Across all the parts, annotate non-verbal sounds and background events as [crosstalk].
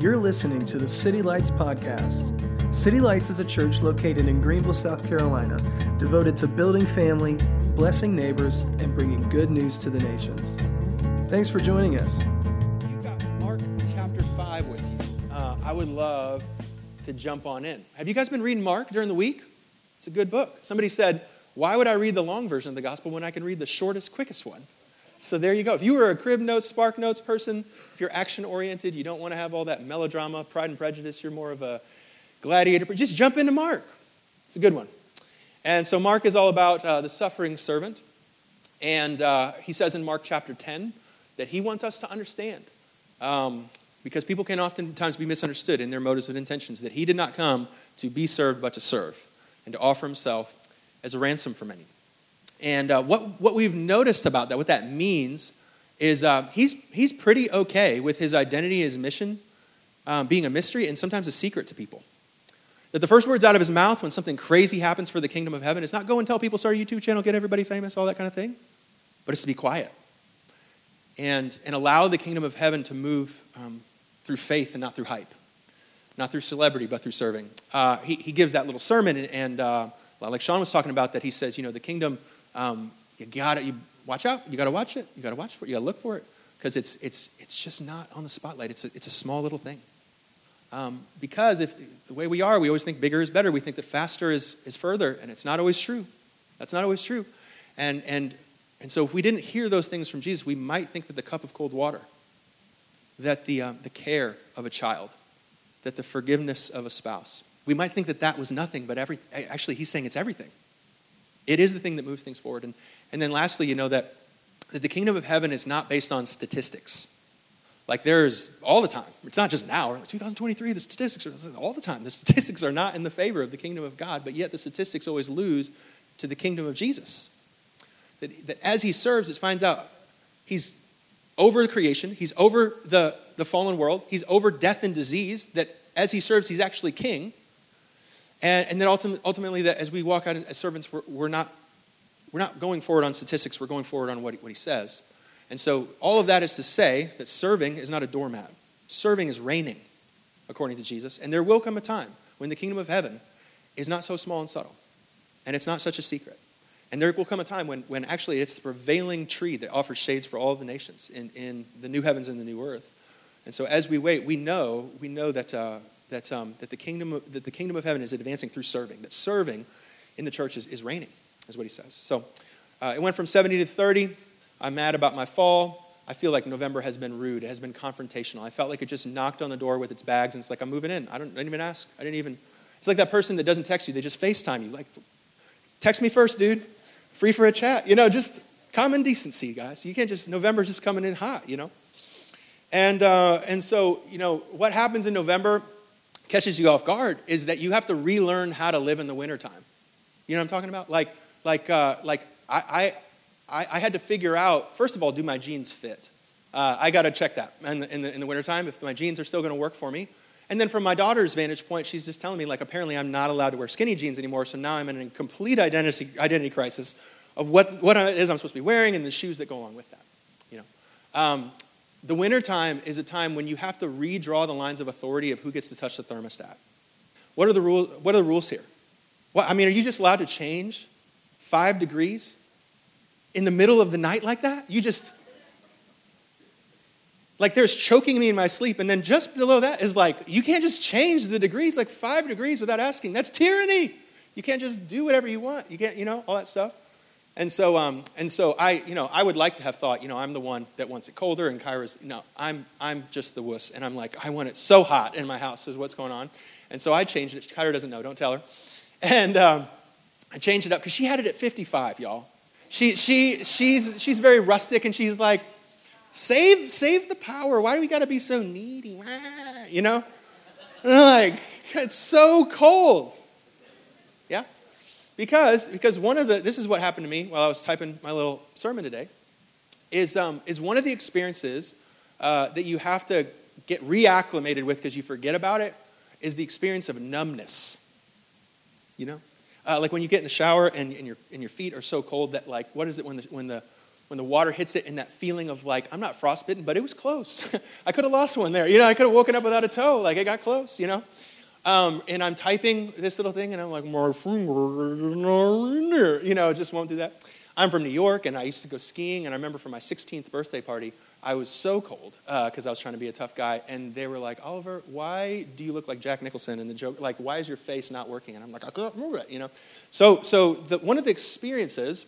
You're listening to the City Lights Podcast. City Lights is a church located in Greenville, South Carolina, devoted to building family, blessing neighbors, and bringing good news to the nations. Thanks for joining us. You've got Mark chapter 5 with you. Uh, I would love to jump on in. Have you guys been reading Mark during the week? It's a good book. Somebody said, Why would I read the long version of the gospel when I can read the shortest, quickest one? So there you go. If you were a crib notes, spark notes person, if you're action oriented, you don't want to have all that melodrama, pride and prejudice, you're more of a gladiator, just jump into Mark. It's a good one. And so Mark is all about uh, the suffering servant. And uh, he says in Mark chapter 10 that he wants us to understand, um, because people can oftentimes be misunderstood in their motives and intentions, that he did not come to be served but to serve and to offer himself as a ransom for many. And uh, what, what we've noticed about that, what that means, is uh, he's, he's pretty okay with his identity, and his mission um, being a mystery and sometimes a secret to people. That the first words out of his mouth when something crazy happens for the kingdom of heaven is not go and tell people, start a YouTube channel, get everybody famous, all that kind of thing, but it's to be quiet and, and allow the kingdom of heaven to move um, through faith and not through hype, not through celebrity, but through serving. Uh, he, he gives that little sermon, and, and uh, like Sean was talking about, that he says, you know, the kingdom um, you got to You watch out. You got to watch it. You got to watch for it. You got to look for it because it's it's it's just not on the spotlight. It's a, it's a small little thing. Um, because if the way we are, we always think bigger is better. We think that faster is is further, and it's not always true. That's not always true. And and and so if we didn't hear those things from Jesus, we might think that the cup of cold water, that the um, the care of a child, that the forgiveness of a spouse, we might think that that was nothing. But every actually, he's saying it's everything. It is the thing that moves things forward. And, and then lastly, you know that, that the kingdom of heaven is not based on statistics. Like there's all the time. It's not just now. 2023, the statistics are [laughs] all the time. The statistics are not in the favor of the kingdom of God, but yet the statistics always lose to the kingdom of Jesus. That, that as he serves, it finds out he's over the creation, he's over the, the fallen world, he's over death and disease, that as he serves, he's actually king. And, and then ultimately, ultimately, that as we walk out as servants, we're, we're, not, we're not going forward on statistics, we're going forward on what he, what he says. And so, all of that is to say that serving is not a doormat. Serving is reigning, according to Jesus. And there will come a time when the kingdom of heaven is not so small and subtle, and it's not such a secret. And there will come a time when, when actually it's the prevailing tree that offers shades for all the nations in, in the new heavens and the new earth. And so, as we wait, we know, we know that. Uh, that, um, that, the kingdom of, that the kingdom of heaven is advancing through serving, that serving in the church is, is reigning, is what he says. So uh, it went from 70 to 30. I'm mad about my fall. I feel like November has been rude. It has been confrontational. I felt like it just knocked on the door with its bags and it's like, I'm moving in. I, don't, I didn't even ask. I didn't even. It's like that person that doesn't text you, they just FaceTime you. Like, text me first, dude. Free for a chat. You know, just common decency, guys. You can't just, November's just coming in hot, you know? And, uh, and so, you know, what happens in November catches you off guard is that you have to relearn how to live in the wintertime. You know what I'm talking about? Like, like, uh, like I, I, I had to figure out, first of all, do my jeans fit? Uh, I got to check that in the, in, the, in the wintertime if my jeans are still going to work for me. And then from my daughter's vantage point, she's just telling me, like, apparently I'm not allowed to wear skinny jeans anymore, so now I'm in a complete identity, identity crisis of what, what it is I'm supposed to be wearing and the shoes that go along with that. You know? Um, the wintertime is a time when you have to redraw the lines of authority of who gets to touch the thermostat. What are the, rule, what are the rules here? What, I mean, are you just allowed to change five degrees in the middle of the night like that? You just, like there's choking me in my sleep, and then just below that is like, you can't just change the degrees like five degrees without asking. That's tyranny. You can't just do whatever you want. You can't, you know, all that stuff. And so, um, and so I, you know, I would like to have thought, you know, I'm the one that wants it colder, and Kyra's, no, I'm, I'm just the wuss, and I'm like, I want it so hot in my house is what's going on. And so I changed it. Kyra doesn't know, don't tell her. And um, I changed it up because she had it at 55, y'all. She, she, she's, she's very rustic, and she's like, save, save the power. Why do we got to be so needy? You know? And I'm like, it's so cold. Because, because one of the, this is what happened to me while I was typing my little sermon today, is, um, is one of the experiences uh, that you have to get reacclimated with because you forget about it is the experience of numbness. You know? Uh, like when you get in the shower and, and, your, and your feet are so cold that, like, what is it when the, when the, when the water hits it and that feeling of like, I'm not frostbitten, but it was close. [laughs] I could have lost one there. You know, I could have woken up without a toe. Like, it got close, you know? Um, and I'm typing this little thing and I'm like, you know, just won't do that. I'm from New York and I used to go skiing. And I remember for my 16th birthday party, I was so cold because uh, I was trying to be a tough guy. And they were like, Oliver, why do you look like Jack Nicholson And the joke? Like, why is your face not working? And I'm like, I can't move it, you know? So, so the, one of the experiences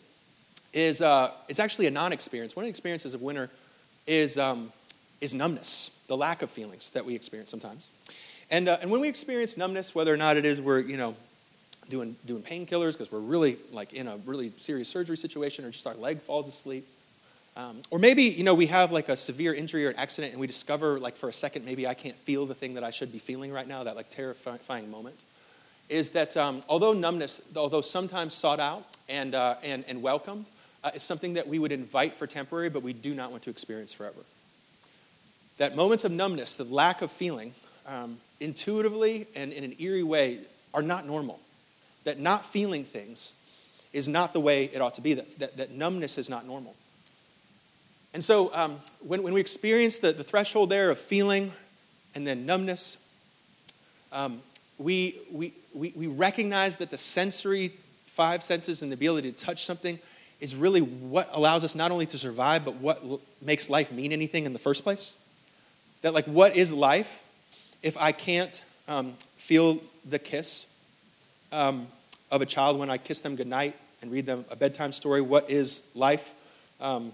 is uh, it's actually a non-experience. One of the experiences of winter is, um, is numbness, the lack of feelings that we experience sometimes. And, uh, and when we experience numbness, whether or not it is we're, you know, doing, doing painkillers because we're really like in a really serious surgery situation or just our leg falls asleep, um, or maybe, you know, we have like a severe injury or an accident and we discover like for a second maybe I can't feel the thing that I should be feeling right now, that like terrifying moment, is that um, although numbness, although sometimes sought out and, uh, and, and welcomed, uh, is something that we would invite for temporary, but we do not want to experience forever. That moments of numbness, the lack of feeling, um, intuitively and in an eerie way, are not normal. That not feeling things is not the way it ought to be, that, that, that numbness is not normal. And so um, when, when we experience the, the threshold there of feeling and then numbness, um, we, we, we, we recognize that the sensory five senses and the ability to touch something is really what allows us not only to survive, but what makes life mean anything in the first place. That, like, what is life if I can't um, feel the kiss um, of a child when I kiss them goodnight and read them a bedtime story? What is life um,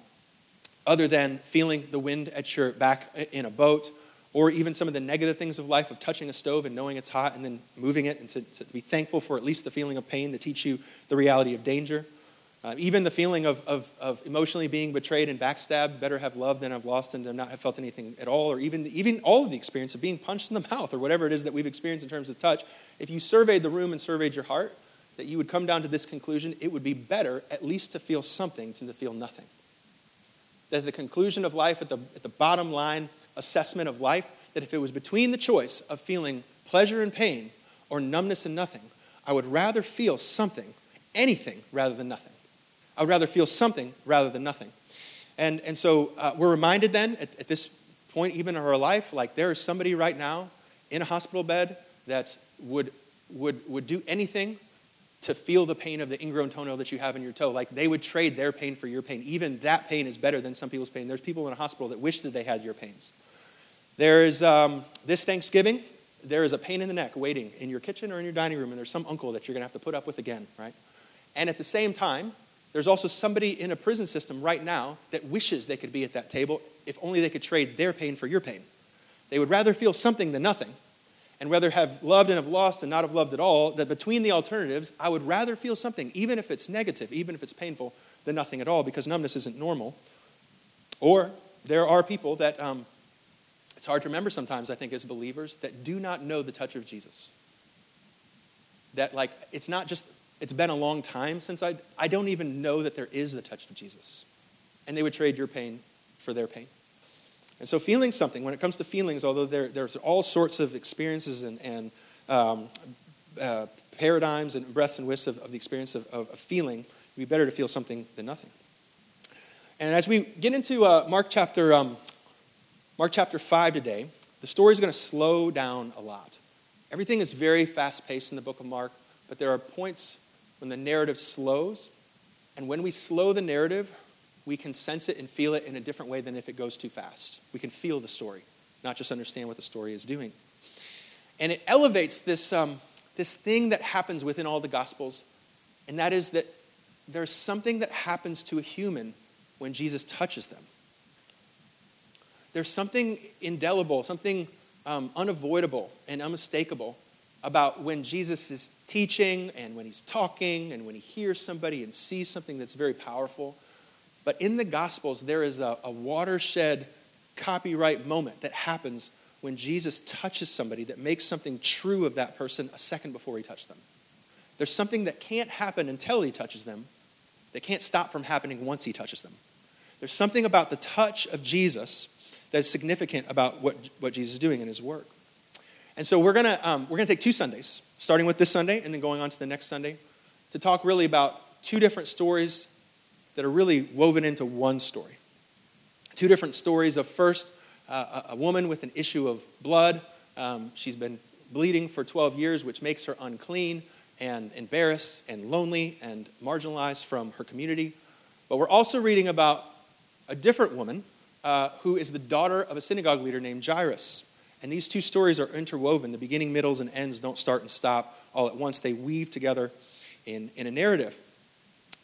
other than feeling the wind at your back in a boat? Or even some of the negative things of life of touching a stove and knowing it's hot and then moving it and to, to be thankful for at least the feeling of pain to teach you the reality of danger. Uh, even the feeling of, of, of, emotionally being betrayed and backstabbed, better have loved than have lost and not have felt anything at all, or even, even all of the experience of being punched in the [laughs] mouth or whatever it is that we've experienced in terms of touch, if you surveyed the room and surveyed your heart, that you would come down to this conclusion it would be better at least to feel something than to feel nothing. That the conclusion of life, at the, at the bottom line assessment of life, that if it was between the choice of feeling pleasure and pain or numbness and nothing, I would rather feel something, anything, rather than nothing. I would rather feel something rather than nothing. And, and so uh, we're reminded then at, at this point, even in our life, like there is somebody right now in a hospital bed that would, would, would do anything to feel the pain of the ingrown toenail that you have in your toe. Like they would trade their pain for your pain. Even that pain is better than some people's pain. There's people in a hospital that wish that they had your pains. There is um, this Thanksgiving, there is a pain in the neck waiting in your kitchen or in your dining room, and there's some uncle that you're to have to put up with again, right? And at the same time, there's also somebody in a prison system right now that wishes they could be at that table if only they could trade their pain for your pain. They would rather feel something than nothing, and rather have loved and have lost and not have loved at all. That between the alternatives, I would rather feel something, even if it's negative, even if it's painful, than nothing at all, because numbness isn't normal. Or there are people that um, it's hard to remember sometimes, I think, as believers, that do not know the touch of Jesus. That, like, it's not just it's been a long time since I, I don't even know that there is the touch of Jesus. And they would trade your pain for their pain. And so, feeling something, when it comes to feelings, although there, there's all sorts of experiences and, and um, uh, paradigms and breaths and whiffs of, of the experience of, of, of, feeling, it would be better to feel something than nothing. And as we get into uh, Mark, chapter, um, Mark chapter 5 today, the story is going to slow down a lot. Everything is very fast paced in the book of Mark, but there are points when the narrative slows. And when we slow the narrative, we can sense it and feel it in a different way than if it goes too fast. We can feel the story, not just understand what the story is doing. And it elevates this, um, this thing that happens within all the Gospels, and that is that there's something that happens to a human when Jesus touches them. There's something indelible, something um, unavoidable and unmistakable about when Jesus is teaching and when he's talking and when he hears somebody and sees something that's very powerful. But in the Gospels, there is a, a watershed copyright moment that happens when Jesus touches somebody that makes something true of that person a second before he touched them. There's something that can't happen until he touches them, that can't stop from happening once he touches them. There's something about the touch of Jesus that's significant about what, what Jesus is doing in his work. And so we're to um, we're to take two Sundays, starting with this Sunday and then going on to the next Sunday, to talk really about two different stories that are really woven into one story. Two different stories of first, uh, a woman with an issue of blood. Um, she's been bleeding for 12 years, which makes her unclean and embarrassed and lonely and marginalized from her community. But we're also reading about a different woman uh, who is the daughter of a synagogue leader named Jairus. And these two stories are interwoven. The beginning, middles, and ends don't start and stop all at once, they weave together in, in a narrative.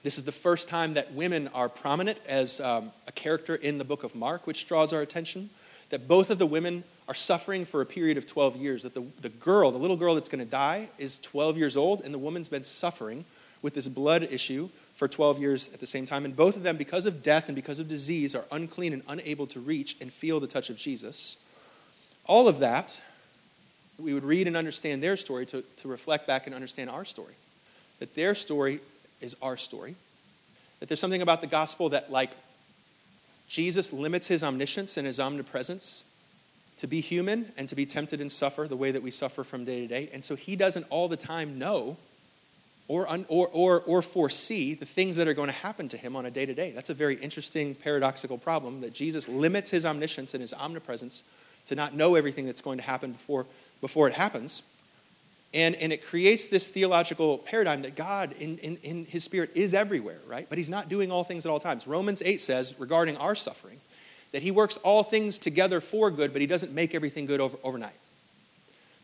This is the first time that women are prominent as um, a character in the book of Mark, which draws our attention. That both of the women are suffering for a period of 12 years. That the, the girl, the little girl that's going to die, is 12 years old, and the woman's been suffering with this blood issue for 12 years at the same time. And both of them, because of death and because of disease, are unclean and unable to reach and feel the touch of Jesus. All of that, we would read and understand their story to, to reflect back and understand our story. That their story is our story. That there's something about the gospel that, like, Jesus limits his omniscience and his omnipresence to be human and to be tempted and suffer the way that we suffer from day to day. And so he doesn't all the time know or, or, or, or foresee the things that are going to happen to him on a day to day. That's a very interesting paradoxical problem that Jesus limits his omniscience and his omnipresence to not know everything that's going to happen before, before it happens. And, and it creates this theological paradigm that God, in, in, in his spirit, is everywhere, right? But he's not doing all things at all times. Romans 8 says, regarding our suffering, that he works all things together for good, but he doesn't make everything good over, overnight.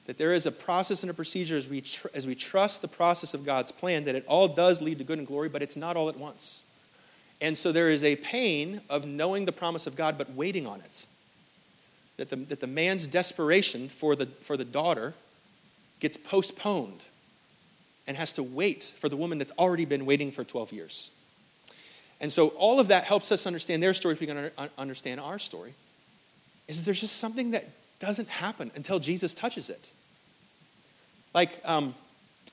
That there is a process and a procedure as we, tr- as we trust the process of God's plan, that it all does lead to good and glory, but it's not all at once. And so there is a pain of knowing the promise of God, but waiting on it that the, that the man's desperation for the, for the daughter gets postponed and has to wait for the woman that's already been waiting for 12 years. And so all of that helps us understand their story, we can understand our story. Is that there's just something that doesn't happen until Jesus touches it. Like, um,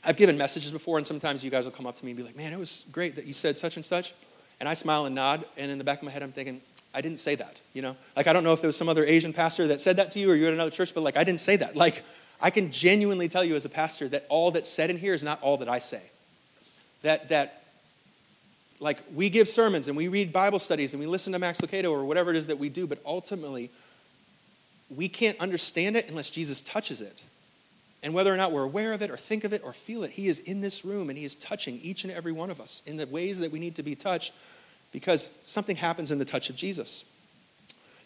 I've given messages before, and sometimes you guys will come up to me and be like, man, it was great that you said such and such. And I smile and nod, and in the back of my head, I'm thinking, I didn't say that, you know? Like, I don't know if there was some other Asian pastor that said that to you or you're at another church, but like, I didn't say that. Like, I can genuinely tell you as a pastor that all that's said in here is not all that I say. That, that, like, we give sermons and we read Bible studies and we listen to Max Lucado or whatever it is that we do, but ultimately, we can't understand it unless Jesus touches it. And whether or not we're aware of it or think of it or feel it, He is in this room and He is touching each and every one of us in the ways that we need to be touched because something happens in the touch of Jesus.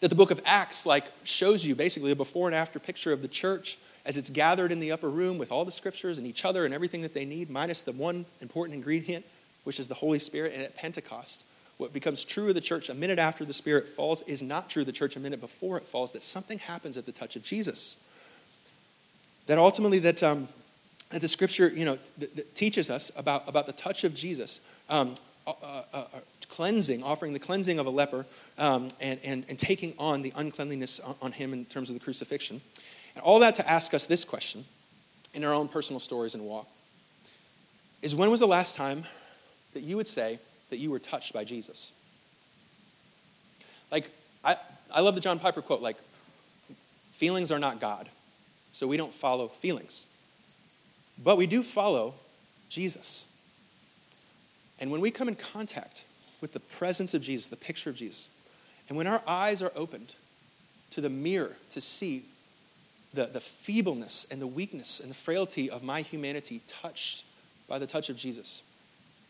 That the book of Acts like shows you basically a before and after picture of the church as it's gathered in the upper room with all the scriptures and each other and everything that they need, minus the one important ingredient, which is the Holy Spirit. And at Pentecost, what becomes true of the church a minute after the Spirit falls is not true of the church a minute before it falls, that something happens at the touch of Jesus. That ultimately, that, um, that the scripture you know, that, that teaches us about, about the touch of Jesus. Um, uh, uh, uh cleansing, offering the cleansing of a leper, um, and, and, and taking on the uncleanliness on, on him in terms of the crucifixion. And all that to ask us this question in our own personal stories and walk is when was the last time that you would say that you were touched by Jesus? Like, I, I love the John Piper quote, like, feelings are not God, so we don't follow feelings. But we do follow Jesus. And when we come in contact with the presence of Jesus, the picture of Jesus. And when our eyes are opened to the mirror to see the, the feebleness and the weakness and the frailty of my humanity touched by the touch of Jesus.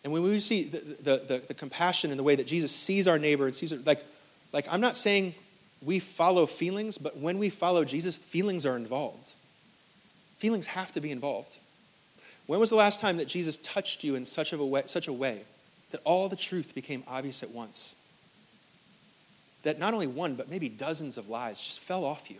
And when we see the, the, the, the compassion and the way that Jesus sees our neighbor and sees, like, like, I'm not saying we follow feelings, but when we follow Jesus, feelings are involved. Feelings have to be involved. When was the last time that Jesus touched you in such, of a way, such a way that all the truth became obvious at once. That not only one, but maybe dozens of lies just fell off you.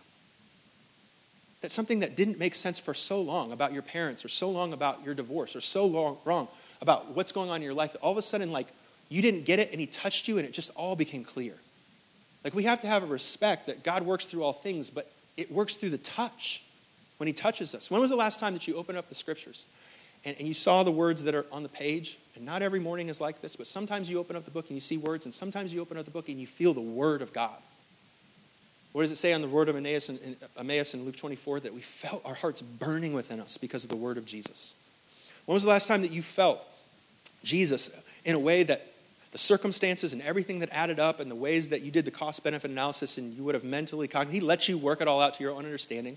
That something that didn't make sense for so long about your parents, or so long about your divorce, or so long wrong about what's going on in your life, that all of a sudden, like, you didn't get it and he touched you and it just all became clear. Like, we have to have a respect that God works through all things, but it works through the touch when he touches us. When was the last time that you opened up the scriptures and, and you saw the words that are on the page and not every morning is like this, but sometimes you open up the book and you see words, and sometimes you open up the book and you feel the word of God. What does it say on the word of Emmaus in, Emmaus in Luke 24? That we felt our hearts burning within us because of the word of Jesus. When was the last time that you felt Jesus in a way that, the circumstances and everything that added up and the ways that you did the cost benefit analysis and you would have mentally, he lets you work it all out to your own understanding.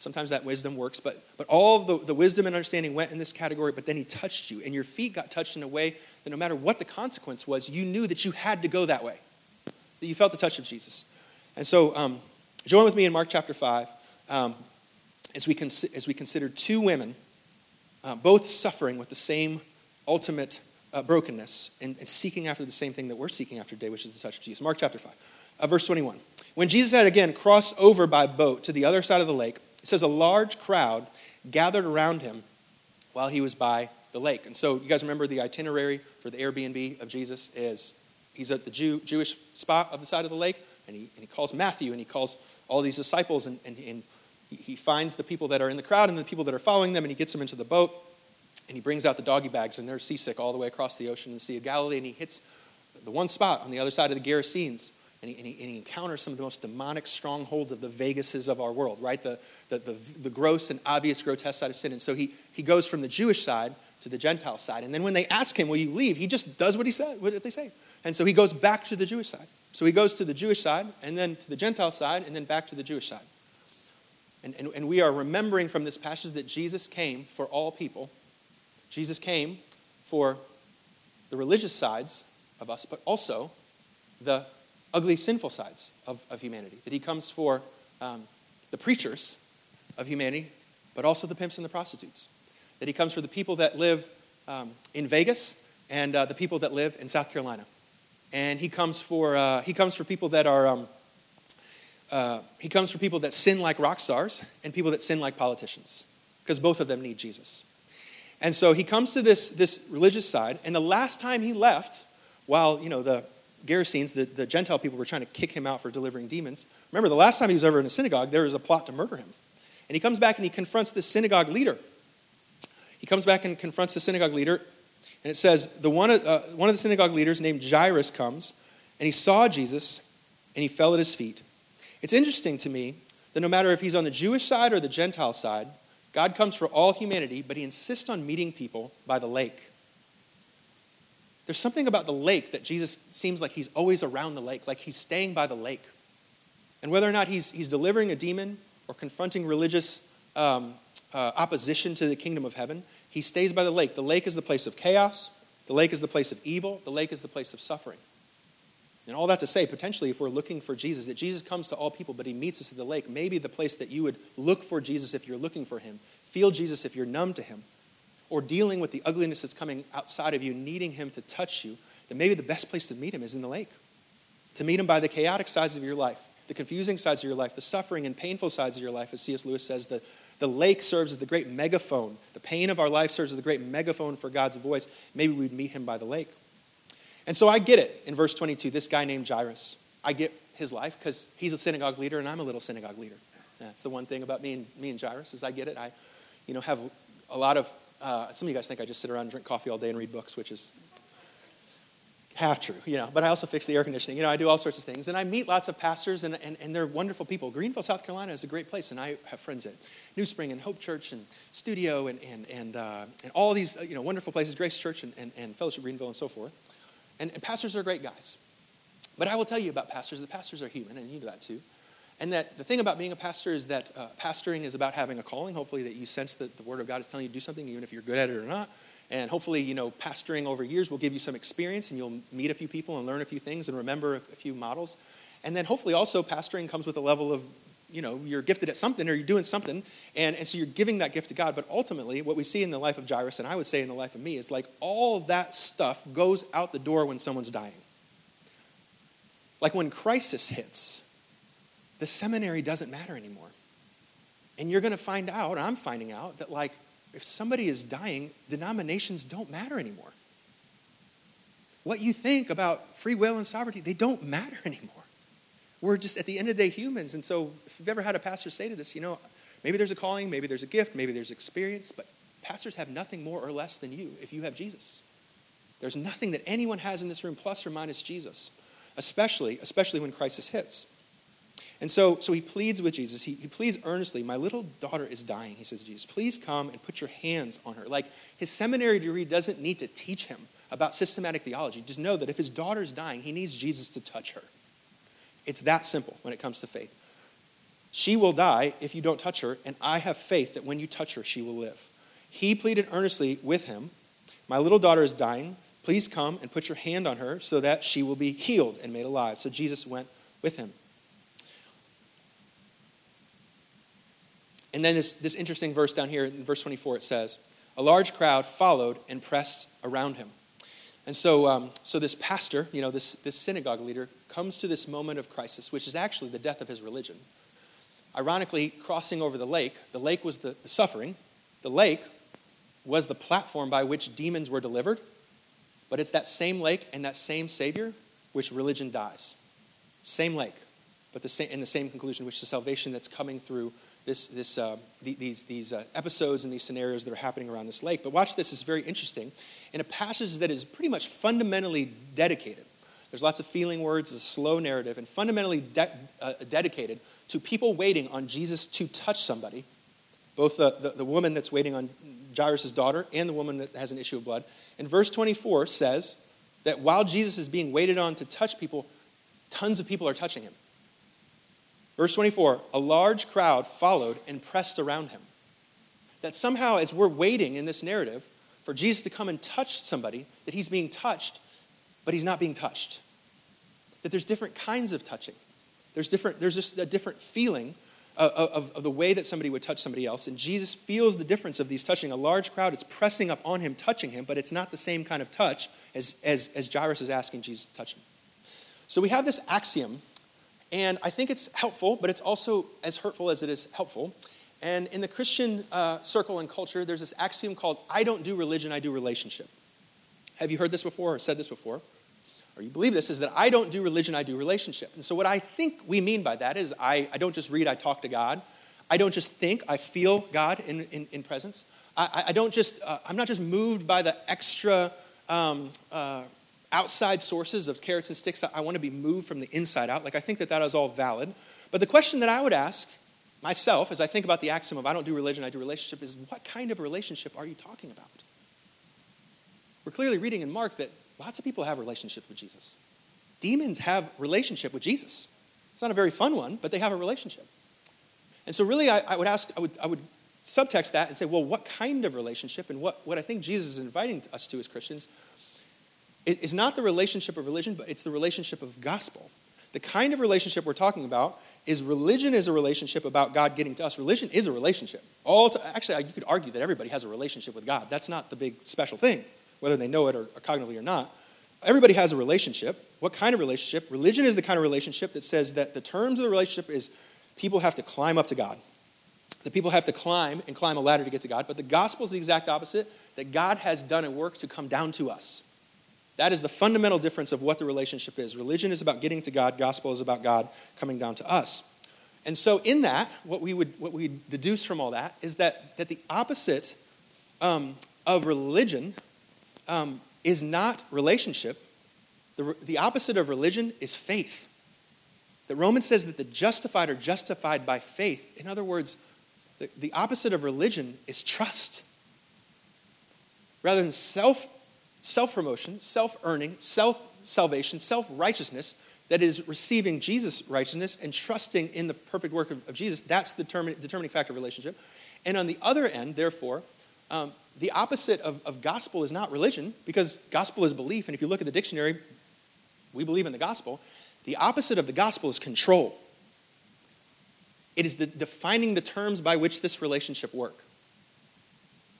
Sometimes that wisdom works, but, but all the, the wisdom and understanding went in this category, but then he touched you, and your feet got touched in a way that no matter what the consequence was, you knew that you had to go that way, that you felt the touch of Jesus. And so, um, join with me in Mark chapter 5 um, as, we cons- as we consider two women, uh, both suffering with the same ultimate uh, brokenness and, and, seeking after the same thing that we're seeking after today, which is the touch of Jesus. Mark chapter 5, uh, verse 21. When Jesus had again crossed over by boat to the other side of the lake, it says a large crowd gathered around him while he was by the lake. And so you guys remember the itinerary for the Airbnb of Jesus is he's at the Jew, Jewish spot of the side of the lake, and he, and he calls Matthew and he calls all these disciples, and, and, and he finds the people that are in the crowd and the people that are following them, and he gets them into the boat, and he brings out the doggy bags, and they're seasick all the way across the ocean and the Sea of Galilee, and he hits the one spot on the other side of the Gerasenes, and he, and he, and he encounters some of the most demonic strongholds of the Vegases of our world, right? The, the, the, the gross and obvious grotesque side of sin. And so he, he goes from the Jewish side to the Gentile side. And then when they ask him, Will you leave? he just does what he said, what did they say. And so he goes back to the Jewish side. So he goes to the Jewish side, and then to the Gentile side, and then back to the Jewish side. And, and, and we are remembering from this passage that Jesus came for all people. Jesus came for the religious sides of us, but also the ugly, sinful sides of, of humanity. That he comes for um, the preachers of humanity, but also the pimps and the prostitutes. That he comes for the people that live um, in Vegas and uh, the people that live in South Carolina. And he comes for, uh, he comes for people that are, um, uh, he comes for people that sin like rock stars and people that sin like politicians, because both of them need Jesus. And so he comes to this, this religious side, and the last time he left, while, you know, the Gerasenes, the, the Gentile people, were trying to kick him out for delivering demons, remember, the last time he was ever in a synagogue, there was a plot to murder him. And he comes back and he confronts the synagogue leader. He comes back and confronts the synagogue leader. And it says, the one, uh, one of the synagogue leaders named Jairus comes, and he saw Jesus, and he fell at his feet. It's interesting to me that no matter if he's on the Jewish side or the Gentile side, God comes for all humanity, but he insists on meeting people by the lake. There's something about the lake that Jesus seems like he's always around the lake, like he's staying by the lake. And whether or not he's, he's delivering a demon or confronting religious um, uh, opposition to the kingdom of heaven, he stays by the lake. The lake is the place of chaos, the lake is the place of evil, the lake is the place of suffering. And all that to say, potentially, if we're looking for Jesus, that Jesus comes to all people, but he meets us at the lake, maybe the place that you would look for Jesus if you're looking for him, feel Jesus if you're numb to him, or dealing with the ugliness that's coming outside of you, needing him to touch you, that maybe the best place to meet him is in the lake. To meet him by the chaotic sides of your life, the confusing sides of your life, the suffering and painful sides of your life. As C.S. Lewis says, the, the lake serves as the great megaphone. The pain of our life serves as the great megaphone for God's voice. Maybe we'd meet him by the lake. And so I get it in verse 22, this guy named Jairus. I get his life because he's a synagogue leader and I'm a little synagogue leader. That's the one thing about me and, me and Jairus is I get it. I, you know, have a lot of, uh, some of you guys think I just sit around and drink coffee all day and read books, which is half true, you know, but I also fix the air conditioning. You know, I do all sorts of things. And I meet lots of pastors, and, and, and they're wonderful people. Greenville, South Carolina is a great place, and I have friends at New Spring and Hope Church and Studio and, and, and, uh, and all these, you know, wonderful places, Grace Church and, and, and Fellowship Greenville and so forth. And, and pastors are great guys. But I will tell you about pastors, the pastors are human, and you know that too. And that the thing about being a pastor is that uh, pastoring is about having a calling. Hopefully, that you sense that the Word of God is telling you to do something, even if you're good at it or not. And hopefully, you know, pastoring over years will give you some experience and you'll meet a few people and learn a few things and remember a, few models. And then hopefully also pastoring comes with a level of, you know, you're gifted at something or you're doing something. And, and so you're giving that gift to God. But ultimately, what we see in the life of Jairus, and I would say in the life of me, is like all that stuff goes out the door when someone's dying. Like when crisis hits, the seminary doesn't matter anymore. And you're going to find out, I'm finding out, that like if somebody is dying, denominations don't matter anymore. What you think about free will and sovereignty, they don't matter [laughs] anymore. We're just, at the end of the day, humans. And so, if you've ever had a pastor say to this, you know, maybe there's a calling, maybe there's a gift, maybe there's experience, but pastors have nothing more or less than you if you have Jesus. There's nothing that anyone has in this room, plus or minus Jesus, especially, especially when crisis hits. And so, so he pleads with Jesus. He, he pleads earnestly, My little daughter is dying, he says to Jesus. Please come and put your hands on her. Like his seminary degree doesn't need to teach him about systematic theology, just know that if his daughter's dying, he needs Jesus to touch her. It's that simple when it comes to faith. She will die if you don't touch her, and I have faith that when you touch her, she will live. He pleaded earnestly with him, My little daughter is dying. Please come and put your hand on her so that she will be healed and made alive. So Jesus went with him. And then this, this interesting verse down here in verse 24 it says, A large crowd followed and pressed around him. And so, um, so this pastor, you know, this, this synagogue leader, comes to this moment of crisis, which is actually the death of his religion. Ironically, crossing over the lake, the lake was the, the suffering, the lake was the platform by which demons were delivered, but it's that same lake and that same Savior which religion dies. Same lake, but the same, in the same conclusion, which is salvation that's coming through this, this, uh, these, these uh, episodes and these scenarios that are happening around this lake. But watch this, it's very interesting. In a passage that is pretty much fundamentally dedicated, there's lots of feeling words, a slow narrative, and fundamentally de- uh, dedicated to people waiting on Jesus to touch somebody, both the, the, the woman that's waiting on Jairus' daughter and the woman that has an issue of blood. And verse 24 says that while Jesus is being waited on to touch people, tons of people are touching him. Verse 24 a large crowd followed and pressed around him. That somehow, as we're waiting in this narrative for Jesus to come and touch somebody, that he's being touched, but he's not being touched. That there's different kinds of touching. There's, different, there's just a different feeling of, of, of, the way that somebody would touch somebody else. And Jesus feels the difference of these touching. A large crowd is pressing up on him, touching him, but it's not the same kind of touch as, as, as Jairus is asking Jesus to touch him. So we have this axiom, and I think it's helpful, but it's also as hurtful as it is helpful. And in the Christian uh, circle and culture, there's this axiom called I don't do religion, I do relationship. Have you heard this before or said this before? or you believe this, is that I don't do religion, I do relationship. And so, what I think we mean by that is I, I don't just read, I talk to God. I don't just think, I feel God in, in, in presence. I, I, don't just, uh, I'm not just moved by the extra um, uh, outside sources of carrots and sticks. I, want to be moved from the inside out. Like, I think that that is all valid. But the question that I would ask myself as I think about the axiom of I don't do religion, I do relationship is what kind of relationship are you talking about? We're clearly reading in Mark that Lots of people have relationships with Jesus. Demons have relationship with Jesus. It's not a very fun one, but they have a relationship. And so really I, I would ask, I would, I would subtext that and say, well, what kind of relationship? And what, what I think Jesus is inviting us to as Christians is not the relationship of religion, but it's the relationship of gospel. The kind of relationship we're talking about is religion is a relationship about God getting to us. Religion is a relationship. All to, actually, you could argue that everybody has a relationship with God. That's not the big special thing whether they know it or, or cognitively or not. Everybody has a relationship. What kind of relationship? Religion is the kind of relationship that says that the terms of the relationship is people have to climb up to God. The people have to climb and climb a ladder to get to God. But the gospel is the exact opposite that God has done a work to come down to us. That is the fundamental difference of what the relationship is. Religion is about getting to God, gospel is about God coming down to us. And so, in that, what we would what we deduce from all that is that, that the opposite um, of religion um, is not relationship. The, the opposite of religion is faith. That Romans says that the justified are justified by faith. In other words, the, the opposite of religion is trust. Rather than self self promotion, self earning, self salvation, self righteousness, that is receiving Jesus' righteousness and trusting in the perfect work of, of Jesus, that's the determining factor of relationship. And on the other end, therefore, um, the opposite of, of gospel is not religion, because gospel is belief. And if you look at the dictionary, we believe in the gospel. The opposite of the gospel is control. It is the defining the terms by which this relationship work.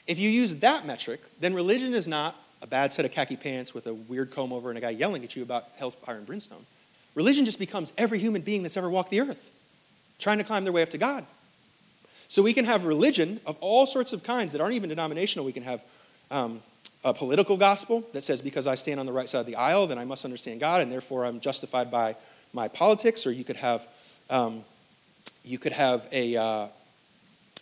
If you use that metric, then religion is not a bad set of khaki pants with a weird comb over and a guy yelling at you about hellfire and brimstone. Religion just becomes every human being that's ever walked the earth, trying to climb their way up to God. So we can have religion of all sorts of kinds that aren't even denominational. We can have um, a political gospel that says, because I stand on the right side of the aisle, then I must understand God, and therefore I'm justified by my politics. Or you could have, um, you could have a, uh,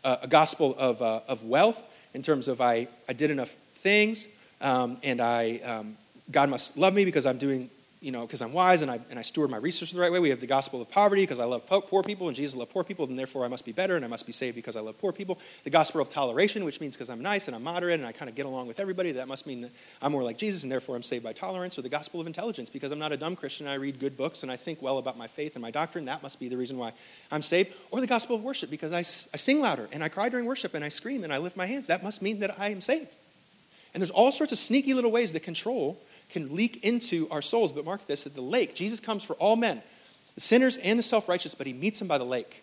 a gospel of, uh, of wealth in terms of I, I did enough things, um, and I, um, God must love me because I'm doing you know, because I'm wise and I, and I steward my resources the right way. We have the gospel of poverty because I love poor people and Jesus loved poor people, and therefore I must be better and I must be saved because I love poor people. The gospel of toleration, which means because I'm nice and I'm moderate and I kind of get along with everybody, that must mean that I'm more like Jesus and therefore I'm saved by tolerance. Or the gospel of intelligence because I'm not a dumb Christian I read good books and I think well about my faith and my doctrine. That must be the reason why I'm saved. Or the gospel of worship because I, I sing louder and I cry during worship and I scream and I lift my hands. That must mean that I am saved. And there's all sorts of sneaky little ways that control can leak into our souls. But mark this that the lake, Jesus comes for all men, the sinners and the self righteous, but he meets them by the lake.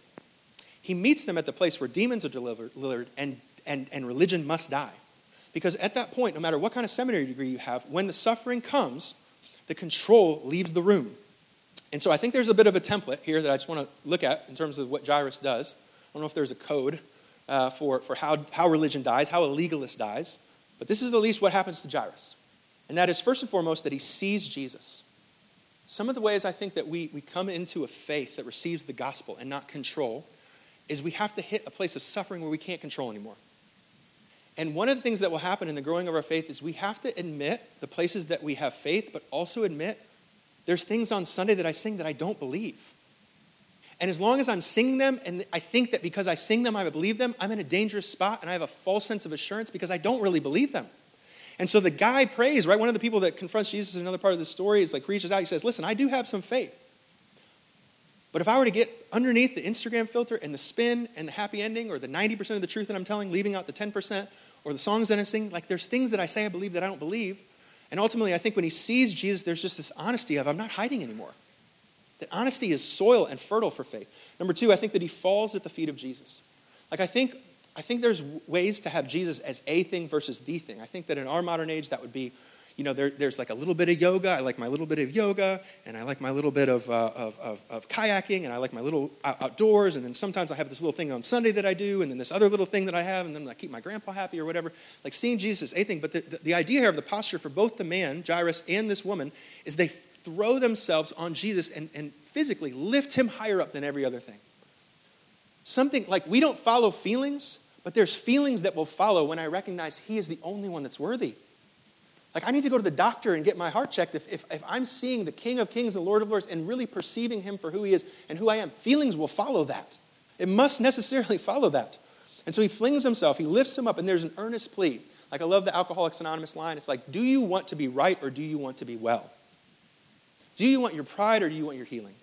He meets them at the place where demons are delivered and, and, and religion must die. Because at that point, no matter what kind of seminary degree you have, when the suffering comes, the control leaves the room. And so I think there's a bit of a template here that I just want to look at in terms of what Jairus does. I don't know if there's a code uh, for, for how, how religion dies, how a legalist dies, but this is at least what happens to Jairus. And that is, first and foremost, that he sees Jesus. Some of the ways I think that we, we come into a faith that receives the gospel and not control is we have to hit a place of suffering where we can't control anymore. And one of the things that will happen in the growing of our faith is we have to admit the places that we have faith, but also admit there's things on Sunday that I sing that I don't believe. And as long as I'm singing them and I think that because I sing them, I believe them, I'm in a dangerous spot and I have a false sense of assurance because I don't really believe them. And so the guy prays, right? One of the people that confronts Jesus in another part of the story is like reaches out. He says, Listen, I do have some faith. But if I were to get underneath the Instagram filter and the spin and the happy ending or the 90% of the truth that I'm telling, leaving out the 10%, or the songs that I sing, like there's things that I say I believe that I don't believe. And ultimately, I think when he sees Jesus, there's just this honesty of I'm not hiding anymore. That honesty is soil and fertile for faith. Number two, I think that he falls at the feet of Jesus. Like I think I think there's ways to have Jesus as a thing versus the thing. I think that in our modern age, that would be, you know, there, there's like a little bit of yoga. I like my little bit of yoga, and I like my little bit of, uh, of, of, of, kayaking, and I like my little outdoors. And then sometimes I have this little thing on Sunday that I do, and then this other little thing that I have, and then I keep my grandpa happy or whatever. Like seeing Jesus a thing. But the, the, the idea here of the posture for both the man, Jairus, and this woman is they throw themselves on Jesus and, and physically lift him higher up than every other thing. Something like we don't follow feelings but there's feelings that will follow when I recognize He is the only one that's worthy. Like, I need to go to the doctor and get my heart checked. If, if, if, I'm seeing the King of Kings and Lord of Lords and really perceiving Him for who He is and who I am, feelings will follow that. It must necessarily [laughs] follow that. And so He flings Himself, He lifts Him up, and there's an earnest plea. Like, I love the Alcoholics Anonymous line. It's like, do you want to be right or do you want to be well? Do you want your pride or do you want your healing?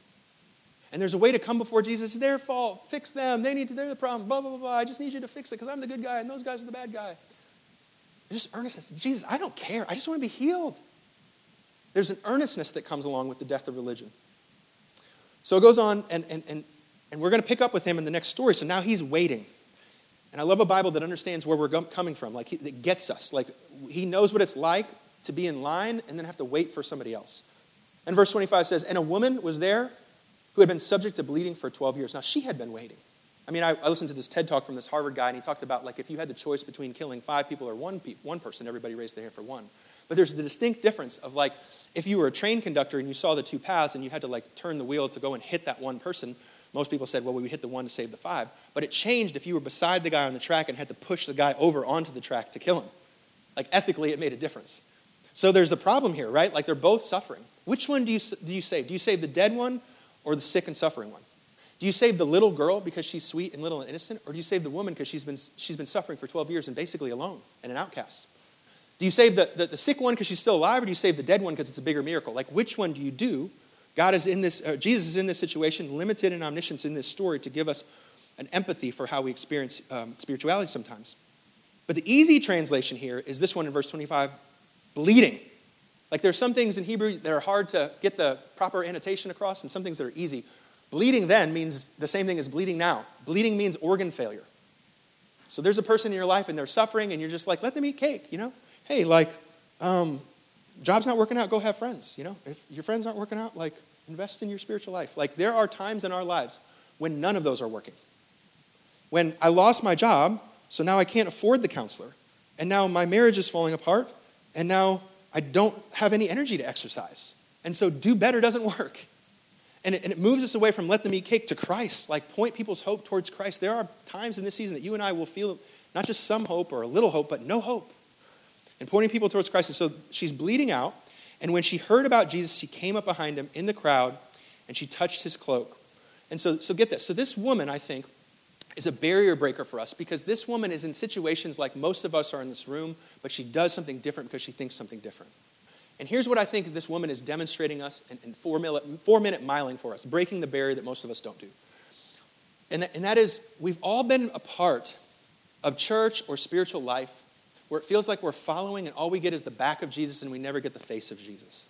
And there's a way to come before Jesus. It's their fault. Fix them. They need to, they're the problem. Blah, blah, blah, blah. I just need you to fix it because I'm the good guy and those guys are the bad guy. Just earnestness. Jesus, I don't care. I just want to be healed. There's an earnestness that comes along with the death of religion. So it goes on, and, and, and, and we're going to pick up with him in the next story. So now he's waiting. And I love a Bible that understands where we're coming from, like, that gets us. Like, he knows what it's like to be in line and then have to wait for somebody else. And verse 25 says, And a woman was there who had been subject to bleeding for 12 years. Now, she had been waiting. I mean, I, I, listened to this TED talk from this Harvard guy, and he talked about like if you had the choice between killing five people or one, pe- one person, everybody raised their hand for one. But there's the distinct difference of like if you were a train conductor and you saw the two paths and you had to like turn the wheel to go and hit that one person, most people said, well, we would hit the one to save the five. But it changed if you were beside the guy on the track and had to push the guy over onto the track to kill him. Like ethically, it made a difference. So there's a problem here, right? Like they're both suffering. Which one do you, do you save? Do you save the dead one or the sick and suffering one? Do you save the little girl because she's sweet and little and innocent? Or do you save the woman because she's been, she's been suffering for 12 years and basically alone and an outcast? Do you save the, the, the sick one because she's still alive, or do you save the dead one because it's a bigger miracle? Like, which one do you do? God is in this, uh, Jesus is in this situation, limited in omniscience in this story to give us an empathy for how we experience um, spirituality sometimes. But the easy translation here is this one in verse 25 bleeding. Like there's some things in Hebrew that are hard to get the proper annotation across, and some things that are easy. Bleeding then means the same thing as bleeding now. Bleeding means organ failure. So there's a person in your life and they're suffering, and you're just like, let them eat cake, you know? Hey, like, um, job's not working out, go have friends, you know? If your friends aren't working out, like, invest in your spiritual life. Like, there are times in our lives when none of those are working. When I lost my job, so now I can't afford the counselor, and now my marriage is falling apart, and now I don't have any energy to exercise. And so do better doesn't work. And it, and it, moves us away from let them eat cake to Christ, like point people's hope towards Christ. There are times in this season that you and I will feel not just some hope or a little hope, but no hope. And pointing people towards Christ. And so she's bleeding out. And when she heard about Jesus, she came up behind him in the crowd and she touched his cloak. And so, so get this. So, this woman, I think, is a barrier breaker for us because this woman is in situations like most of us are in this room, but she does something different because she thinks something different. And here's what I think this woman is demonstrating us in four, minute, four minute miling for us, breaking the barrier that most of us don't do. And that, and that is, we've all been a part of church or spiritual life where it feels like we're following and all we get is the back of Jesus and we never get the face of Jesus.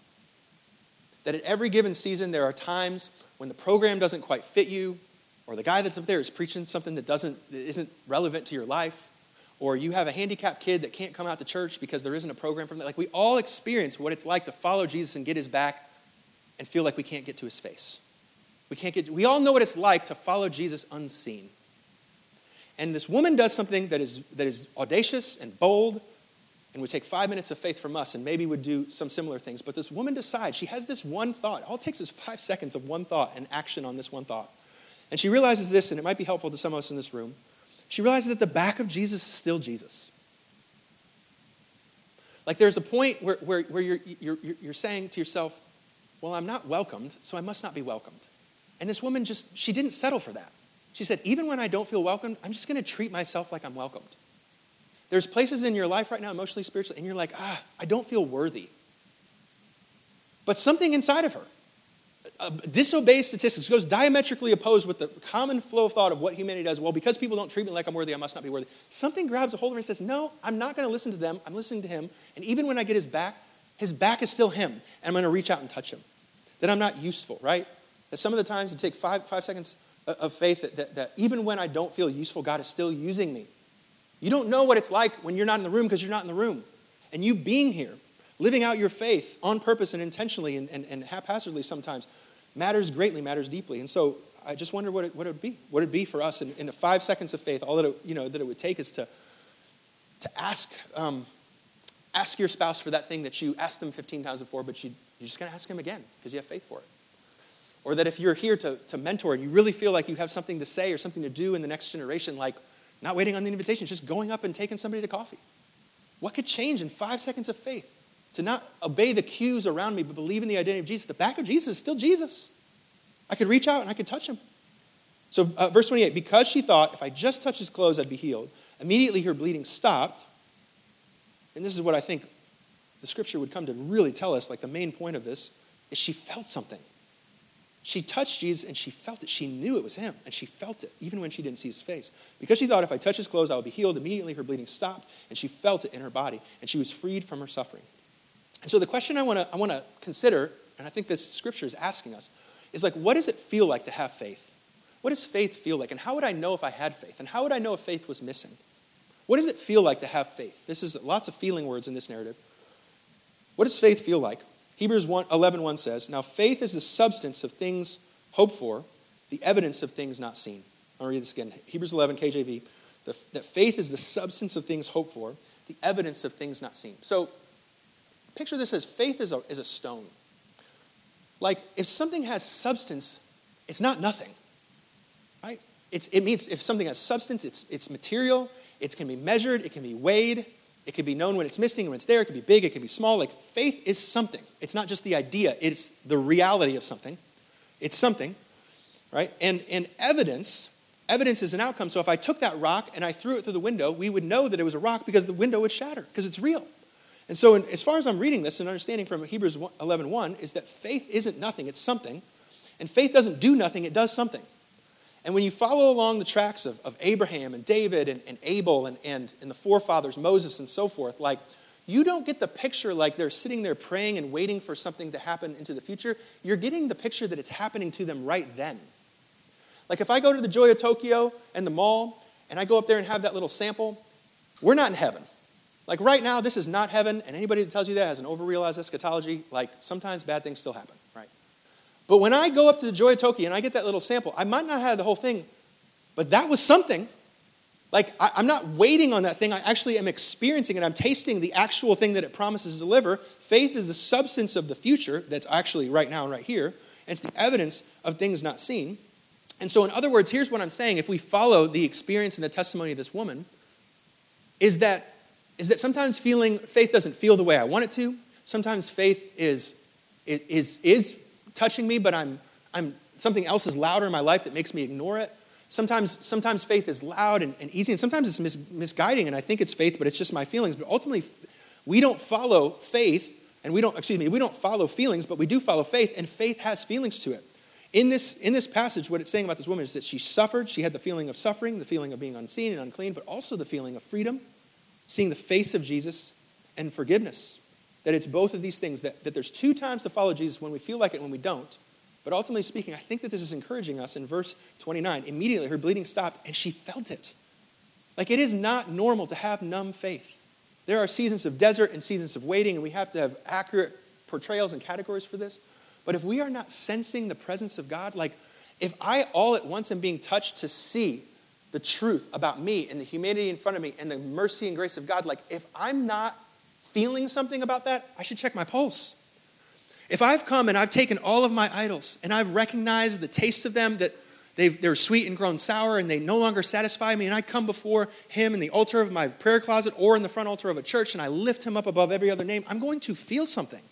That at every given season, there are times when the program doesn't quite fit you, or the guy that's up there is preaching something that doesn't that isn't relevant to your life or you have a handicapped kid that can't come out to church because there isn't a program for them like we all experience what it's like to follow jesus and get his back and feel like we can't get to his face. We can't get we all know what it's like to follow jesus unseen. And this woman does something that is that is audacious and bold and would take five minutes of faith from us and maybe would do some similar things. But this woman decides she has this one thought. All it takes is five seconds of one thought and action on this one thought and she realizes this, and it might be helpful to some of us in this room. She realizes that the back of Jesus is still Jesus. Like there's a point where, where, where you're, you're, you're saying to yourself, Well, I'm not welcomed, so I must not be welcomed. And this woman just, she didn't settle for that. She said, Even when I don't feel welcomed, I'm just going to treat myself like I'm welcomed. There's places in your life right now, emotionally, spiritually, and you're like, Ah, I don't feel worthy. But something inside of her, uh, disobeys statistics, goes diametrically opposed with the common flow of thought of what humanity does. Well, because people don't treat me like I'm worthy, I must not be worthy. Something grabs a hold of her and says, No, I'm not going to listen to them. I'm listening to him. And even when I get his back, his back is still him. And I'm going to reach out and touch him. That I'm not useful, right? That some of the times it takes five, five seconds of faith that, that, that even when I don't feel useful, God is still using me. You don't know what it's like when you're not in the room because you're not in the room. And you being here, living out your faith on purpose and intentionally and, and, and haphazardly sometimes, matters greatly, matters deeply. And so I just wonder what it, what it would be. What it would be for us in, in the five seconds of faith. All that it, you know, that it would take is to, to ask, um, ask your spouse for that thing that you asked them 15 times before, but you, you're just going to ask him again because you have faith for it. Or that if you're here to, to mentor and you really feel like you have something to say or something to do in the next generation, like not waiting on the invitation, just going up and taking somebody to coffee. What could change in five seconds of faith? To not obey the cues around me, but believe in the identity of Jesus. The back of Jesus is still Jesus. I could reach out and I could touch him. So, uh, verse 28 because she thought, if I just touch his clothes, I'd be healed, immediately her bleeding stopped. And this is what I think the scripture would come to really tell us like the main point of this is she felt something. She touched Jesus and she felt it. She knew it was him and she felt it, even when she didn't see his face. Because she thought, if I touch his clothes, I will be healed, immediately her bleeding stopped and she felt it in her body and she was freed from her suffering. And so the question I want to I want to consider, and I think this scripture is asking us, is like, what does it feel like to have faith? What does faith feel like? And how would I know if I had faith? And how would I know if faith was missing? What does it feel like to have faith? This is lots of feeling words in this narrative. What does faith feel like? Hebrews 1, 11 1 says, Now faith is the substance of things hoped for, the evidence of things not seen. I'll read this again. Hebrews 11, KJV. The, that faith is the substance of things hoped for, the evidence of things not seen. So Picture this as faith is a, is a stone. Like, if something has substance, it's not nothing, right? It's, it means if something has substance, it's, it's material, it can be measured, it can be weighed, it can be known when it's missing, when it's there, it can be big, it can be small. Like, faith is something. It's not just the idea, it's the reality of something. It's something, right? And, and evidence, evidence is an outcome. So if I took that rock and I threw it through the window, we would know that it was a rock because the window would shatter, because it's real. And so, in, as far as I'm reading this and understanding from Hebrews 11 1, is that faith isn't nothing, it's something. And faith doesn't do nothing, it does something. And when you follow along the tracks of, of Abraham and David and, and Abel and, and, and the forefathers, Moses and so forth, like, you don't get the picture like they're sitting there praying and waiting for something to happen into the future. You're getting the picture that it's happening to them right then. Like if I go to the Joy of Tokyo and the mall and I go up there and have that little sample, we're not in heaven. Like right now, this is not heaven, and anybody that tells you that has an overrealized eschatology. Like sometimes bad things still happen, right? But when I go up to the Joy of Tokyo and I get that little sample, I might not have the whole thing, but that was something. Like I, am not waiting on that thing. I actually am experiencing it. I'm tasting the actual thing that it promises to deliver. Faith is the substance of the future that's actually right now and right here, and it's the evidence of things not seen. And so, in other words, here's what I'm saying: if we follow the experience and the testimony of this woman, is that is that sometimes feeling faith doesn't feel the way I want it to. Sometimes faith is, is, is touching me, but I'm, I'm, something else is louder in my life that makes me ignore it. Sometimes, sometimes faith is loud and, and easy, and sometimes it's mis, misguiding, and I think it's faith, but it's just my feelings. But ultimately, we don't follow faith, and we don't, excuse me, we don't follow feelings, but we do follow faith, and faith has feelings to it. In this, in this passage, what it's saying about this woman is that she suffered. She had the feeling of suffering, the feeling of being unseen and unclean, but also the feeling of freedom, seeing the face of Jesus, and forgiveness. That it's both of these things, that, that there's two times to follow Jesus when we feel like it and when we don't. But ultimately speaking, I think that this is encouraging us in verse 29. Immediately, her bleeding stopped and she felt it. Like it is not normal to have numb faith. There are seasons of desert and seasons of waiting, and we have to have accurate portrayals and categories for this. But if we are not sensing the presence of God, like if I all at once am being touched to see the truth about me and the humanity in front of me and the mercy and grace of God, like if I'm not feeling something about that, I should check my pulse. If I've come and I've taken all of my idols and I've recognized the taste of them that they're sweet and grown sour and they no longer satisfy me, and I come before Him in the altar of my prayer closet or in the front altar of a church and I lift Him up above every other name, I'm going to feel something.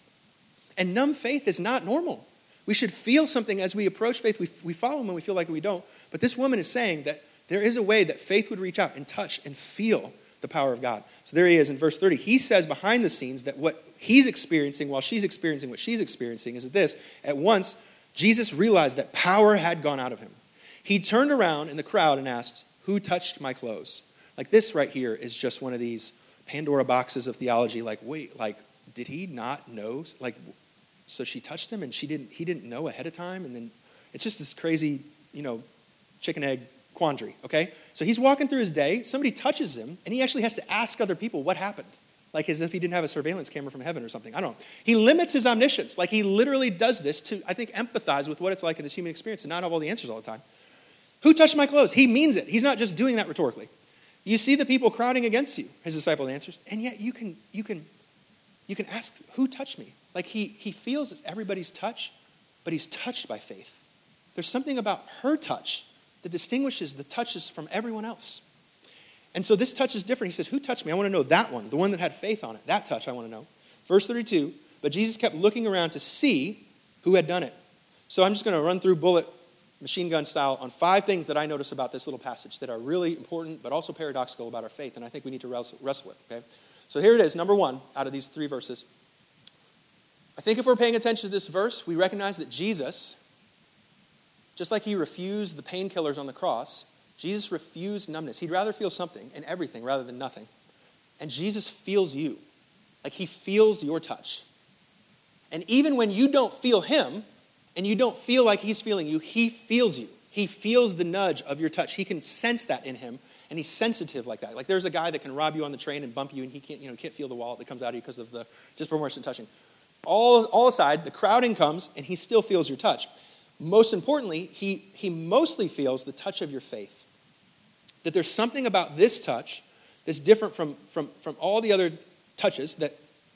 And numb faith is not normal. We should feel something as we approach faith. We, we follow him when we feel like we don't. But this woman is saying that there is a way that faith would reach out and touch and feel the power of God. So there he is in verse 30. He says behind the scenes that what he's experiencing while she's experiencing what she's experiencing is this at once, Jesus realized that power had gone out of him. He turned around in the crowd and asked, Who touched my clothes? Like this right here is just one of these Pandora boxes of theology. Like, wait, like, did he not know? Like, so she touched him and she didn't, he didn't know ahead of time. And then it's just this crazy, you know, chicken egg quandary, okay? So he's walking through his day, somebody touches him, and he actually has to ask other people what happened. Like as if he didn't have a surveillance camera from heaven or something. I don't know. He limits his omniscience. Like he literally does this to, I think, empathize with what it's like in this human experience and not have all the answers all the time. Who touched my clothes? He means it. He's not just doing that rhetorically. You see the people crowding against you, his disciple answers, and yet you can you can you can ask, who touched me? Like he, he feels it's everybody's touch, but he's touched by faith. There's something about her touch that distinguishes the touches from everyone else. And so this touch is different. He said, Who touched me? I want to know that one, the one that had faith on it. That touch I want to know. Verse 32 But Jesus kept looking around to see who had done it. So I'm just going to run through bullet machine gun style on five things that I notice about this little passage that are really important but also paradoxical about our faith, and I think we need to wrestle, with. Okay? So here it is, number one out of these three verses. I think if we're paying attention to this verse, we recognize that Jesus, just like he refused the painkillers on the cross, Jesus refused numbness. He'd rather feel something and everything rather than nothing. And Jesus feels you. Like he feels your touch. And even when you don't feel him and you don't feel like he's feeling you, he feels you. He feels the nudge of your touch. He can sense that in him and he's sensitive like that. Like there's a guy that can rob you on the train and bump you and he can't, you know, can't feel the wallet that comes out of you because of the disproportionate touching. All, all aside, the crowding comes and he still feels your touch. Most importantly, he, he mostly feels the touch of your faith. That there's something about this touch that's different from, from, from all the other touches that,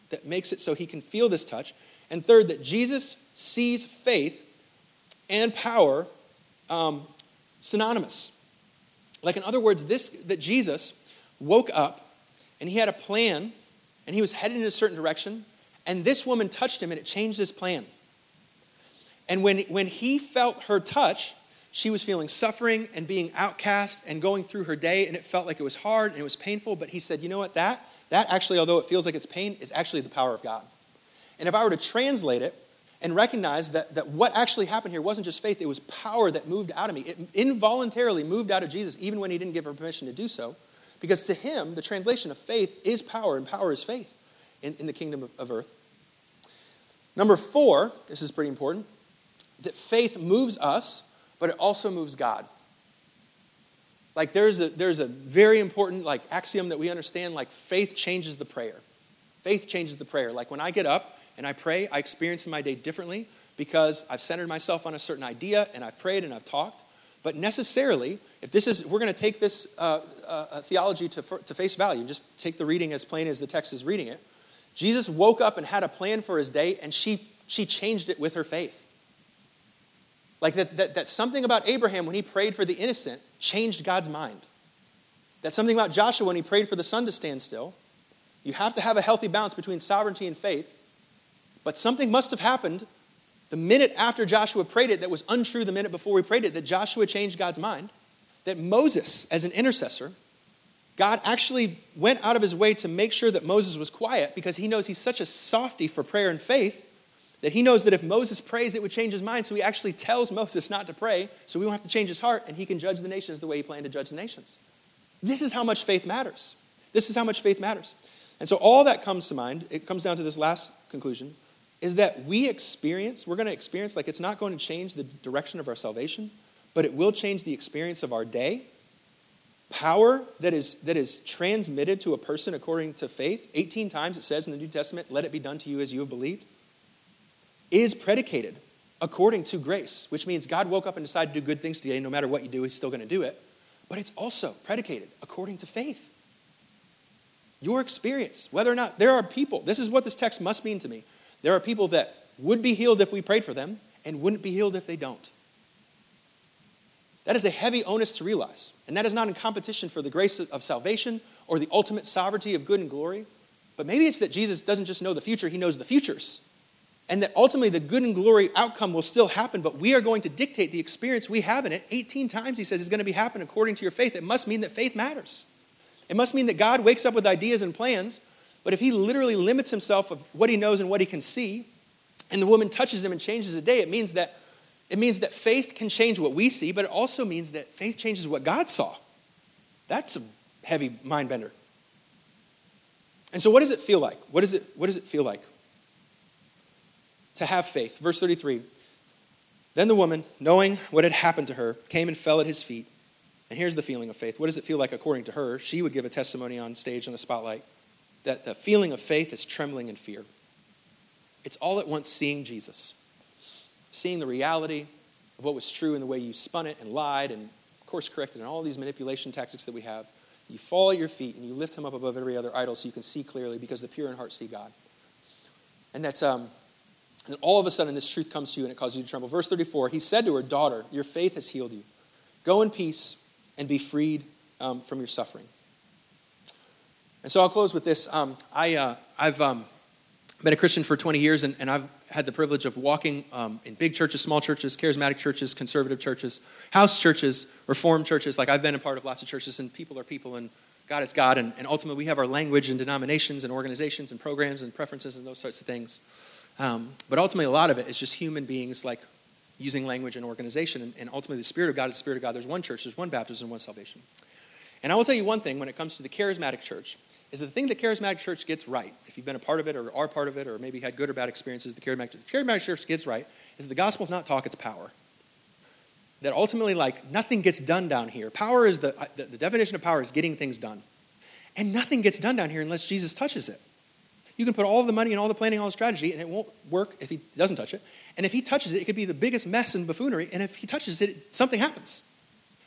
that makes it so he can feel this touch. And third, that Jesus sees faith and power um, synonymous. Like, in other words, this that Jesus woke up and he had a plan and he was headed in a certain direction and this woman touched him and it changed his plan. And when, when he felt her touch, she was feeling suffering and being outcast and going through her day, and it felt like it was hard and it was painful. But he said, You know what? That, that actually, although it feels like it's pain, is actually the power of God. And if I were to translate it and recognize that, that what actually happened here wasn't just faith, it was power that moved out of me. It involuntarily moved out of Jesus, even when he didn't give her permission to do so. Because to him, the translation of faith is power, and power is faith in, in the kingdom of, of earth. Number four, this is pretty important, that faith moves us, but it also moves God. Like there's a, there's a very important like axiom that we understand, like faith changes the prayer. Faith changes the prayer. Like when I get up and I pray, I experience my day differently because I've centered myself on a certain idea and I've prayed and I've talked. But necessarily, if this is, we're going to take this uh, uh, theology to, to face value, just take the reading as plain as the text is reading it. Jesus woke up and had a plan for his day, and she, she changed it with her faith. Like that, that, that something about Abraham when he prayed for the innocent changed God's mind. That something about Joshua when he prayed for the sun to stand still. You have to have a healthy balance between sovereignty and faith. But something must have happened the minute after Joshua prayed it that was untrue the minute before we prayed it, that Joshua changed God's mind. That Moses, as an intercessor, God actually went out of his way to make sure that Moses was quiet because he knows he's such a softy for prayer and faith that he knows that if Moses prays, it would change his mind. So he actually tells Moses not to pray so we won't have to change his heart and he can judge the nations the way he planned to judge the nations. This is how much faith matters. This is how much faith matters. And so all that comes to mind, it comes down to this last conclusion, is that we experience, we're going to experience, like it's not going to change the direction of our salvation, but it will change the experience of our day power that is, that is transmitted to a person according to faith, 18 times it says in the New Testament, let it be done to you as you have believed, is predicated according to grace, which means God woke up and decided to do good things today. No matter what you do, He's still going to do it. But it's also predicated according to faith. Your experience, whether or not there are people, this is what this text must mean to me. There are people that would be healed if we prayed for them and wouldn't be healed if they don't. That is a heavy onus to realize. And that is not in competition for the grace of salvation or the ultimate sovereignty of good and glory. But maybe it's that Jesus doesn't just know the future, he knows the futures. And that ultimately the good and glory outcome will still happen, but we are going to dictate the experience we have in it. 18 times he says it's going to be happen according to your faith. It must mean that faith matters. It must mean that God wakes up with ideas and plans, but if he literally limits himself of what he knows and what he can see, and the woman touches him and changes the day, it means that it means that faith can change what we see, but it also means that faith changes what God saw. That's a heavy mind bender. And so, what does it feel like? What, is it, what does it feel like to have faith? Verse 33 Then the woman, knowing what had happened to her, came and fell at his feet. And here's the feeling of faith. What does it feel like according to her? She would give a testimony on stage in the spotlight that the feeling of faith is trembling in fear. It's all at once seeing Jesus seeing the reality of what was true in the way you spun it and lied and course corrected and all these manipulation tactics that we have. You fall at your feet and you lift him up above every other idol so you can see clearly because the pure in heart see God. And that's um, and all of a sudden this truth comes to you and it causes you to tremble. Verse 34, he said to her, Daughter, your faith has healed you. Go in peace and be freed um, from your suffering. And so I'll close with this. Um, I, uh, I've um, been a Christian for 20 years and, and I've had the privilege of walking um, in big churches, small churches, charismatic churches, conservative churches, house churches, reformed churches. Like I've been a part of lots of churches, and people are people, and God is God. And, and ultimately, we have our language and denominations and organizations and programs and preferences and those sorts of things. Um, but ultimately, a lot of it is just human beings like using language and organization. And, and ultimately, the Spirit of God is the Spirit of God. There's one church, there's one baptism, and one salvation. And I will tell you one thing when it comes to the charismatic church is the thing the charismatic church gets right, if you've been a part of it or are part of it or maybe had good or bad experiences, the charismatic, the charismatic church gets right, is that the gospel's not talk, it's power. That ultimately, like, nothing gets done down here. Power is the, the, the definition of power is getting things done. And nothing gets done down here unless Jesus touches it. You can put all the money and all the planning, all the strategy, and it won't work if he doesn't touch it. And if he touches it, it could be the biggest mess and buffoonery. And if he touches it, something happens.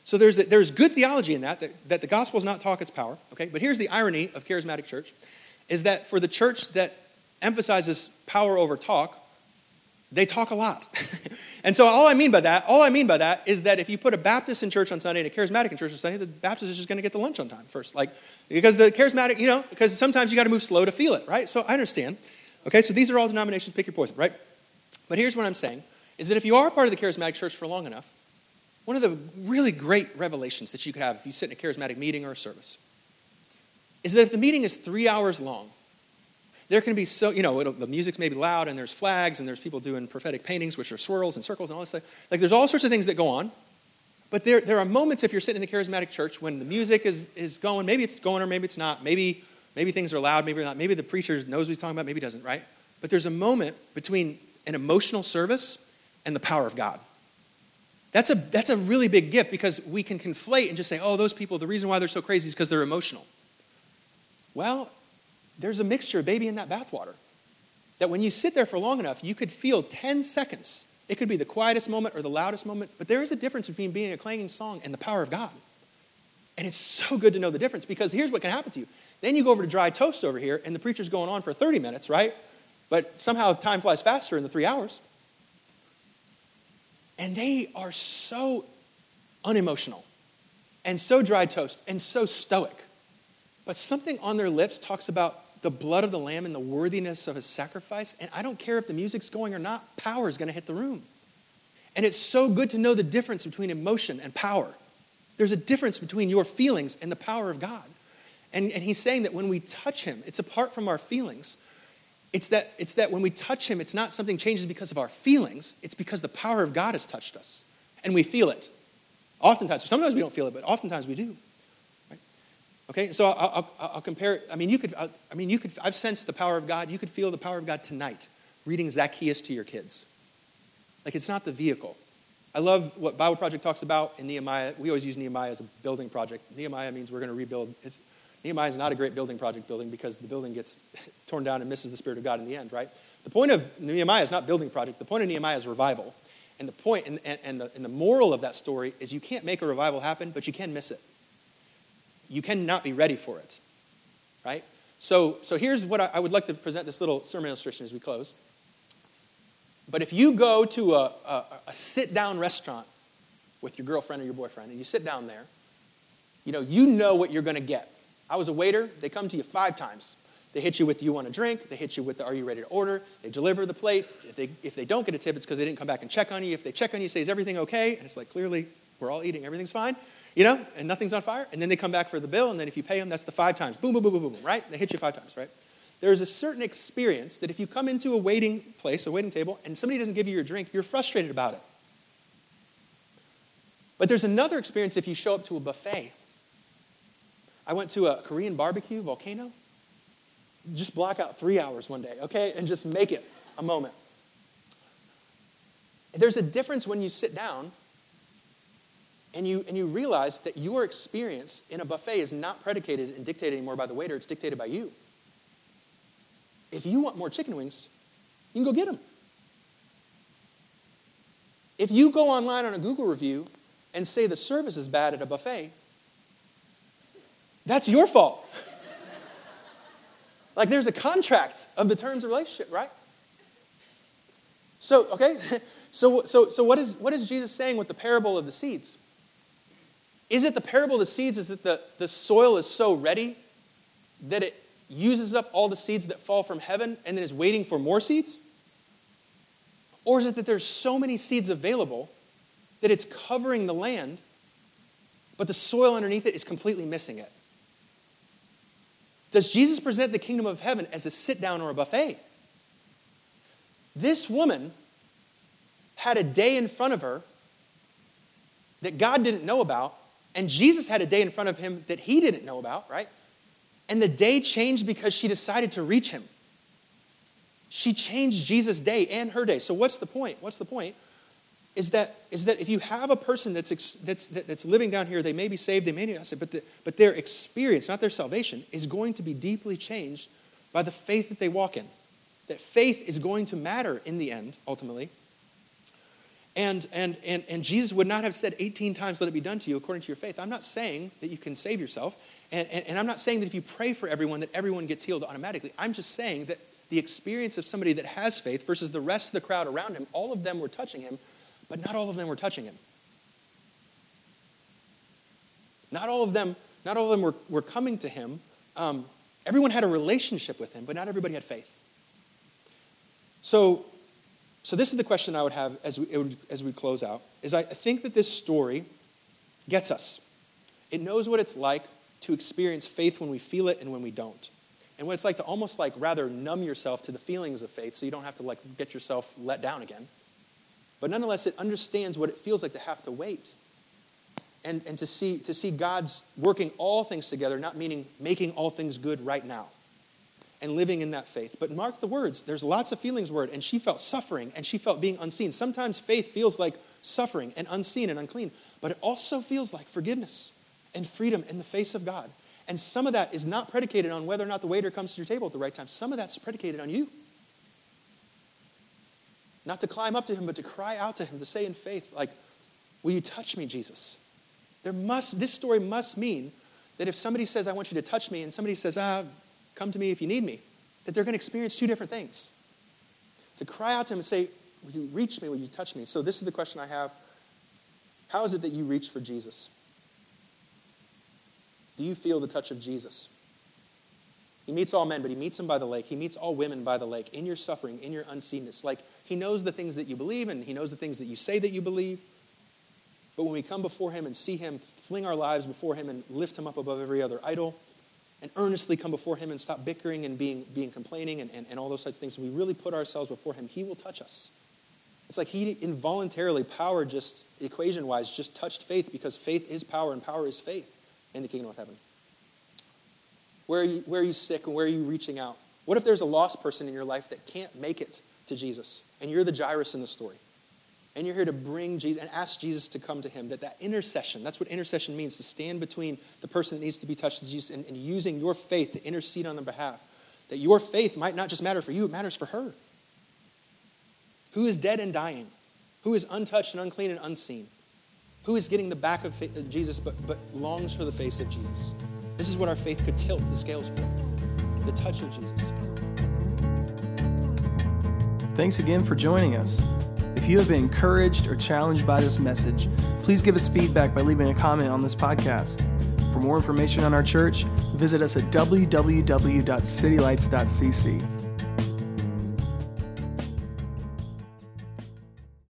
So there's, there's good theology in that, that, that the gospel is not talk, it's power. Okay? But here's the irony of charismatic church is that for the church that emphasizes power over talk, they talk a lot. [laughs] and so all I mean by that, all I mean by that is that if you put a Baptist in church on Sunday and a charismatic in church on Sunday, the Baptist is just going to get the lunch on time first. Like, because the charismatic, you know, because sometimes you got to move slow to feel it, right? So I understand. Okay, so these are all denominations, pick your poison, right? But here's what I'm saying is that if you are part of the charismatic church for long enough, one of the really great revelations that you could have if you sit in a charismatic meeting or a service is that if the meeting is three hours long, there can be so, you know, the music's maybe loud and there's flags and there's people doing prophetic paintings, which are swirls and circles and all this stuff. Like there's all sorts of things that go on. But there, there are moments if you're sitting in the charismatic church when the music is, is going, maybe it's going or maybe it's not. Maybe, maybe things are loud, maybe not. Maybe the preacher knows what he's talking about, maybe he doesn't, right? But there's a moment between an emotional service and the power of God. That's a, that's a really big gift because we can conflate and just say, oh, those people, the reason why they're so crazy is because they're emotional. Well, there's a mixture, of baby, in that bathwater. That when you sit there for long enough, you could feel 10 seconds. It could be the quietest moment or the loudest moment, but there is a difference between being a clanging song and the power of God. And it's so good to know the difference because here's what can happen to you. Then you go over to dry toast over here, and the preacher's going on for 30 minutes, right? But somehow time flies faster in the three hours. And they are so unemotional and so dry toast and so stoic. But something on their lips talks about the blood of the Lamb and the worthiness of his sacrifice. And I don't care if the music's going or not, power is going to hit the room. And it's so good to know the difference between emotion and power. There's a difference between your feelings and the power of God. And, and he's saying that when we touch him, it's apart from our feelings. It's that, it's that when we touch him, it's not something changes because of our feelings, it's because the power of God has touched us. And we feel it. Oftentimes, sometimes we don't feel it, but oftentimes we do. Okay, so I'll, I'll, I'll compare. I mean, you could. I mean, you could. I've sensed the power of God. You could feel the power of God tonight, reading Zacchaeus to your kids. Like it's not the vehicle. I love what Bible Project talks about in Nehemiah. We always use Nehemiah as a building project. Nehemiah means we're going to rebuild. It's, Nehemiah is not a great building project building because the building gets [laughs] torn down and misses the Spirit of God in the end, right? The point of Nehemiah is not building project. The point of Nehemiah is revival. And the point and, and, and, the, and the moral of that story is you can't make a revival happen, but you can miss it. You cannot be ready for it, right? So, so here's what I, I would like to present this little sermon illustration as we close. But if you go to a, a, a sit down restaurant with your girlfriend or your boyfriend and you sit down there, you know, you know what you're going to get. I was a waiter, they come to you five times. They hit you with, you want a drink? They hit you with the, are you ready to order? They deliver the plate. If they, if they don't get a tip, it's because they didn't come back and check on you. If they check on you, say, is everything okay? And it's like, clearly, we're all eating, everything's fine, you know, and nothing's on fire. And then they come back for the bill, and then if you pay them, that's the five times. Boom, boom, boom, boom, boom, right? They hit you five times, right? There's a certain experience that if you come into a waiting place, a waiting table, and somebody doesn't give you your drink, you're frustrated about it. But there's another experience if you show up to a buffet I went to a Korean barbecue volcano. Just block out three hours one day, okay? And just make it a moment. There's a difference when you sit down and you, and you realize that your experience in a buffet is not predicated and dictated anymore by the waiter, it's dictated by you. If you want more chicken wings, you can go get them. If you go online on a Google review and say the service is bad at a buffet, that's your fault. like there's a contract of the terms of relationship, right? So, okay, [laughs] so, so, so what, is, what is Jesus saying with the parable of the seeds? Is it the parable of the seeds is that the, the soil is so ready that it uses up all the seeds that fall from heaven and then is waiting for more seeds? Or is it that there's so many seeds available that it's covering the land, but the soil underneath it is completely missing it? Does Jesus present the kingdom of heaven as a sit down or a buffet? This woman had a day in front of her that God didn't know about, and Jesus had a day in front of him that he didn't know about, right? And the day changed because she decided to reach him. She changed Jesus' day and her day. So, what's the point? What's the point? is that, is that if you have a person that's, that's, that's living down here, they may be saved, they may not be saved, but, the, but their experience, not their salvation, is going to be deeply changed by the faith that they walk in. That faith is going to matter in the end, ultimately. And, and, and, and Jesus would not have said 18 times, let it be done to you according to your faith. I'm not saying that you can save yourself. And, and, and I'm not saying that if you pray for everyone, that everyone gets healed automatically. I'm just saying that the experience of somebody that has faith versus the rest of the crowd around him, all of them were touching him, but not all of them were touching him. Not all of them, not all of them were, were coming to him. Um, everyone had a relationship with him, but not everybody had faith. So, so this is the question I would have as we, as we close out, is I think that this story gets us. It knows what it's like to experience faith when we feel it and when we don't. And what it's like to almost like rather numb yourself to the feelings of faith so you don't have to like get yourself let down again. But nonetheless, it understands what it feels like to have to wait. And, and to, see, to see God's working all things together, not meaning making all things good right now, and living in that faith. But mark the words, there's lots of feelings word, and she felt suffering and she felt being unseen. Sometimes faith feels like suffering and unseen and unclean, but it also feels like forgiveness and freedom in the face of God. And some of that is not predicated on whether or not the waiter comes to your table at the right time. Some of that's predicated on you. Not to climb up to him, but to cry out to him, to say in faith, like, Will you touch me, Jesus? There must, this story must mean that if somebody says, I want you to touch me, and somebody says, Ah, come to me if you need me, that they're going to experience two different things. To cry out to him and say, Will you reach me? Will you touch me? So, this is the question I have How is it that you reach for Jesus? Do you feel the touch of Jesus? He meets all men, but he meets them by the lake. He meets all women by the lake in your suffering, in your unseenness. Like he knows the things that you believe and he knows the things that you say that you believe. But when we come before him and see him, fling our lives before him and lift him up above every other idol, and earnestly come before him and stop bickering and being, being complaining and, and, and all those of things, And we really put ourselves before him, he will touch us. It's like he involuntarily, power just, equation wise, just touched faith because faith is power and power is faith in the kingdom of heaven. Where are you, where are you sick and where are you reaching out? What if there's a lost person in your life that can't make it to Jesus and you're the Jairus in the story? And you're here to bring Jesus and ask Jesus to come to him. That that intercession, that's what intercession means, to stand between the person that needs to be touched with Jesus and, and using your faith to intercede on their behalf. That your faith might not just matter for you, it matters for her. Who is dead and dying? Who is untouched and unclean and unseen? Who is getting the back of Jesus but, but longs for the face of Jesus? This is what our faith could tilt the scales for the touch of Jesus. Thanks again for joining us. If you have been encouraged or challenged by this message, please give us feedback by leaving a comment on this podcast. For more information on our church, visit us at www.citylights.cc.